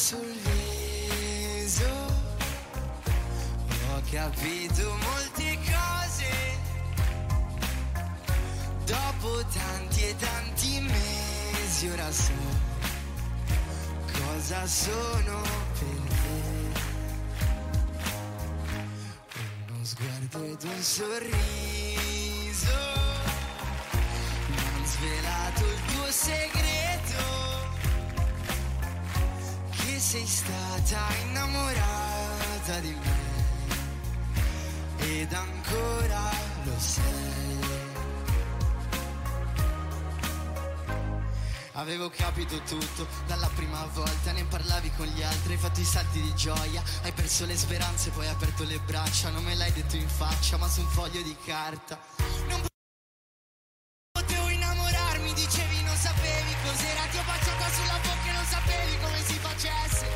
sul viso ho capito molte cose. Dopo tanti e tanti mesi ora so cosa sono sguardo ed un sorriso. Mi han svelato il tuo segreto. Che sei stata innamorata di me. Ed ancora lo sei. Avevo capito tutto dalla prima volta, parlavi con gli altri, hai fatto i salti di gioia, hai perso le speranze, poi hai aperto le braccia, non me l'hai detto in faccia, ma su un foglio di carta. Non potevo innamorarmi, dicevi non sapevi cos'era, ti ho baciata sulla bocca e non sapevi come si facesse.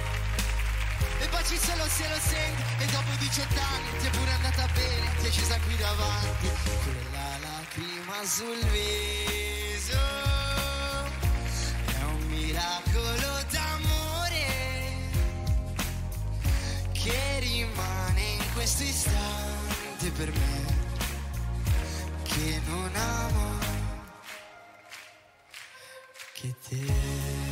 E baci solo se lo senti E dopo 18 anni ti è pure andata bene Ti è scesa qui davanti. Quella lacrima sul viso questo istante per me Che non amo Che te